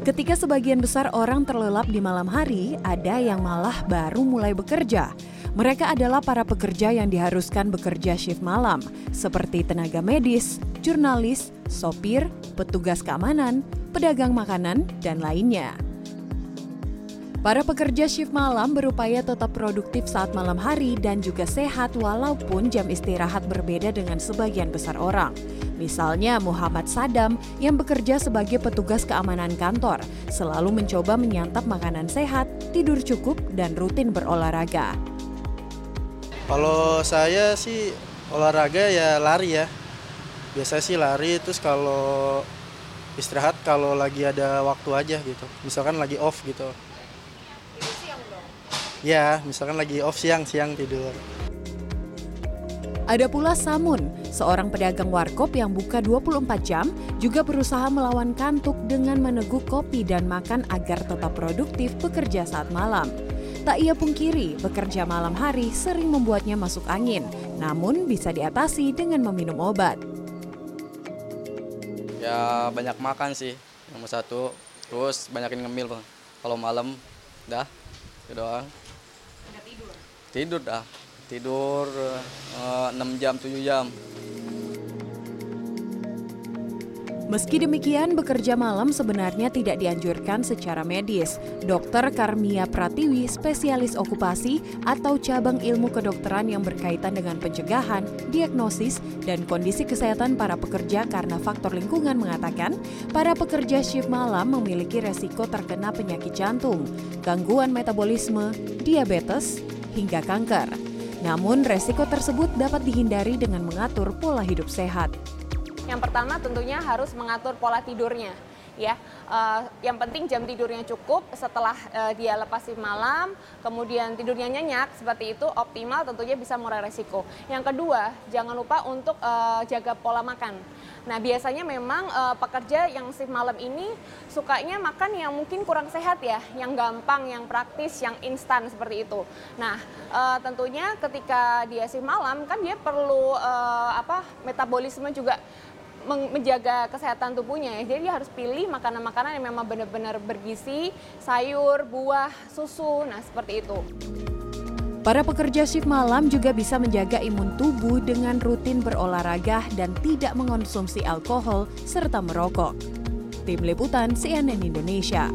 Ketika sebagian besar orang terlelap di malam hari, ada yang malah baru mulai bekerja. Mereka adalah para pekerja yang diharuskan bekerja shift malam, seperti tenaga medis, jurnalis, sopir, petugas keamanan, pedagang makanan, dan lainnya. Para pekerja shift malam berupaya tetap produktif saat malam hari dan juga sehat walaupun jam istirahat berbeda dengan sebagian besar orang. Misalnya Muhammad Sadam yang bekerja sebagai petugas keamanan kantor, selalu mencoba menyantap makanan sehat, tidur cukup, dan rutin berolahraga. Kalau saya sih olahraga ya lari ya. Biasanya sih lari, terus kalau istirahat kalau lagi ada waktu aja gitu. Misalkan lagi off gitu. Ya, misalkan lagi off siang, siang tidur. Ada pula Samun, seorang pedagang warkop yang buka 24 jam, juga berusaha melawan kantuk dengan meneguk kopi dan makan agar tetap produktif bekerja saat malam. Tak ia pungkiri, bekerja malam hari sering membuatnya masuk angin, namun bisa diatasi dengan meminum obat. Ya banyak makan sih, nomor satu. Terus banyakin ngemil kalau malam, dah, itu doang. Tidur? Dah tidur uh, 6 jam 7 jam Meski demikian, bekerja malam sebenarnya tidak dianjurkan secara medis. Dr. Karmia Pratiwi, spesialis okupasi atau cabang ilmu kedokteran yang berkaitan dengan pencegahan, diagnosis, dan kondisi kesehatan para pekerja karena faktor lingkungan mengatakan, para pekerja shift malam memiliki resiko terkena penyakit jantung, gangguan metabolisme, diabetes, hingga kanker. Namun, resiko tersebut dapat dihindari dengan mengatur pola hidup sehat. Yang pertama tentunya harus mengatur pola tidurnya ya. Uh, yang penting jam tidurnya cukup setelah uh, dia lepas malam, kemudian tidurnya nyenyak seperti itu optimal tentunya bisa mengurangi resiko. Yang kedua, jangan lupa untuk uh, jaga pola makan. Nah, biasanya memang uh, pekerja yang shift malam ini sukanya makan yang mungkin kurang sehat ya, yang gampang, yang praktis, yang instan seperti itu. Nah, uh, tentunya ketika dia shift malam kan dia perlu uh, apa metabolisme juga menjaga kesehatan tubuhnya ya. Jadi harus pilih makanan-makanan yang memang benar-benar bergizi, sayur, buah, susu. Nah, seperti itu. Para pekerja shift malam juga bisa menjaga imun tubuh dengan rutin berolahraga dan tidak mengonsumsi alkohol serta merokok. Tim Liputan CNN Indonesia.